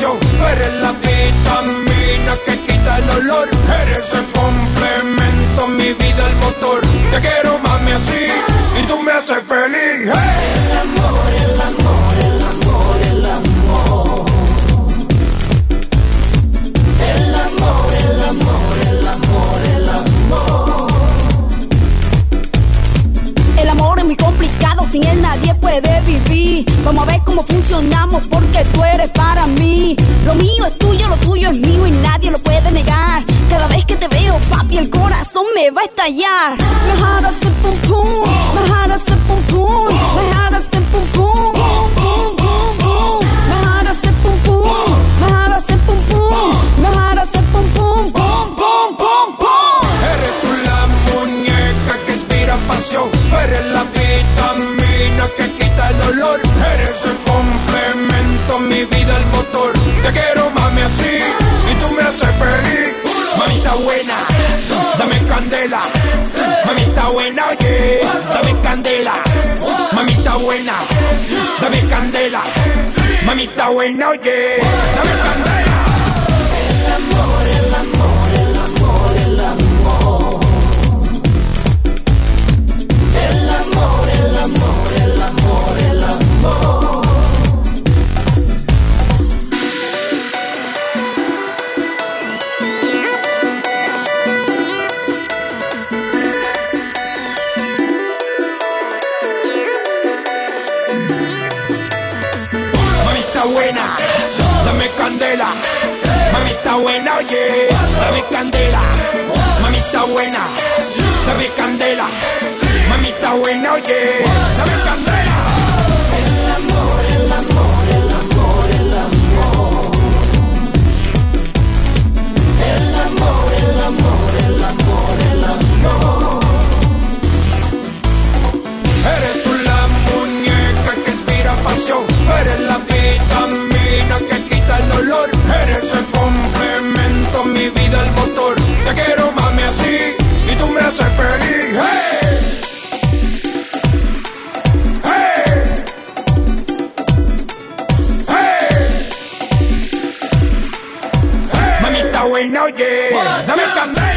eres la vitamina que quita el dolor. Eres el complemento, mi vida, el motor. Te quiero, mami, así. Y tú me haces feliz. porque tú eres para mí. Lo mío es tuyo, lo tuyo es mío y nadie lo puede negar. Cada vez que te veo, papi, el corazón me va a estallar. Me jalas el pum pum, me jalas el pum pum, me jalas el pum pum. Me harás en pum pum. Pum pum pum. Eres tu la muñeca que inspira pasión, eres la vitamina que quita el dolor, eres el vida el motor. Te quiero, mami, así. Y tú me haces feliz. Mamita buena, dame candela. Mamita buena, oye, dame candela. Mamita buena, dame candela. Mamita buena, oye, dame candela. Buena, dame candela, mamita buena, oye, dame candela. Eres tú la muñeca que inspira pasión. Eres la vitamina que quita el dolor. Eres el complemento, mi vida, el motor. Te quiero mami así y tú me haces feliz. ¡Hey! ¡Hey! ¡Hey! ¡Hey! Mamita buena, oye, dame candela.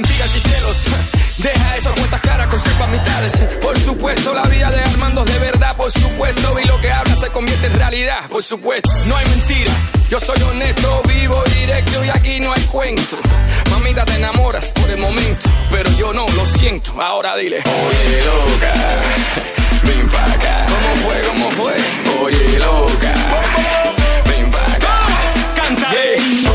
Mentiras y celos. Deja esas cuentas claras, conserva amistades. Por supuesto, la vida de Armando es de verdad, por supuesto. Y lo que habla se convierte en realidad, por supuesto. No hay mentira. Yo soy honesto, vivo directo y aquí no hay cuento. Mamita, te enamoras por el momento, pero yo no, lo siento. Ahora dile. Oye, loca, ven pa' acá. ¿Cómo fue? ¿Cómo fue? Oye, loca, ven pa' acá. Cántale. Oye,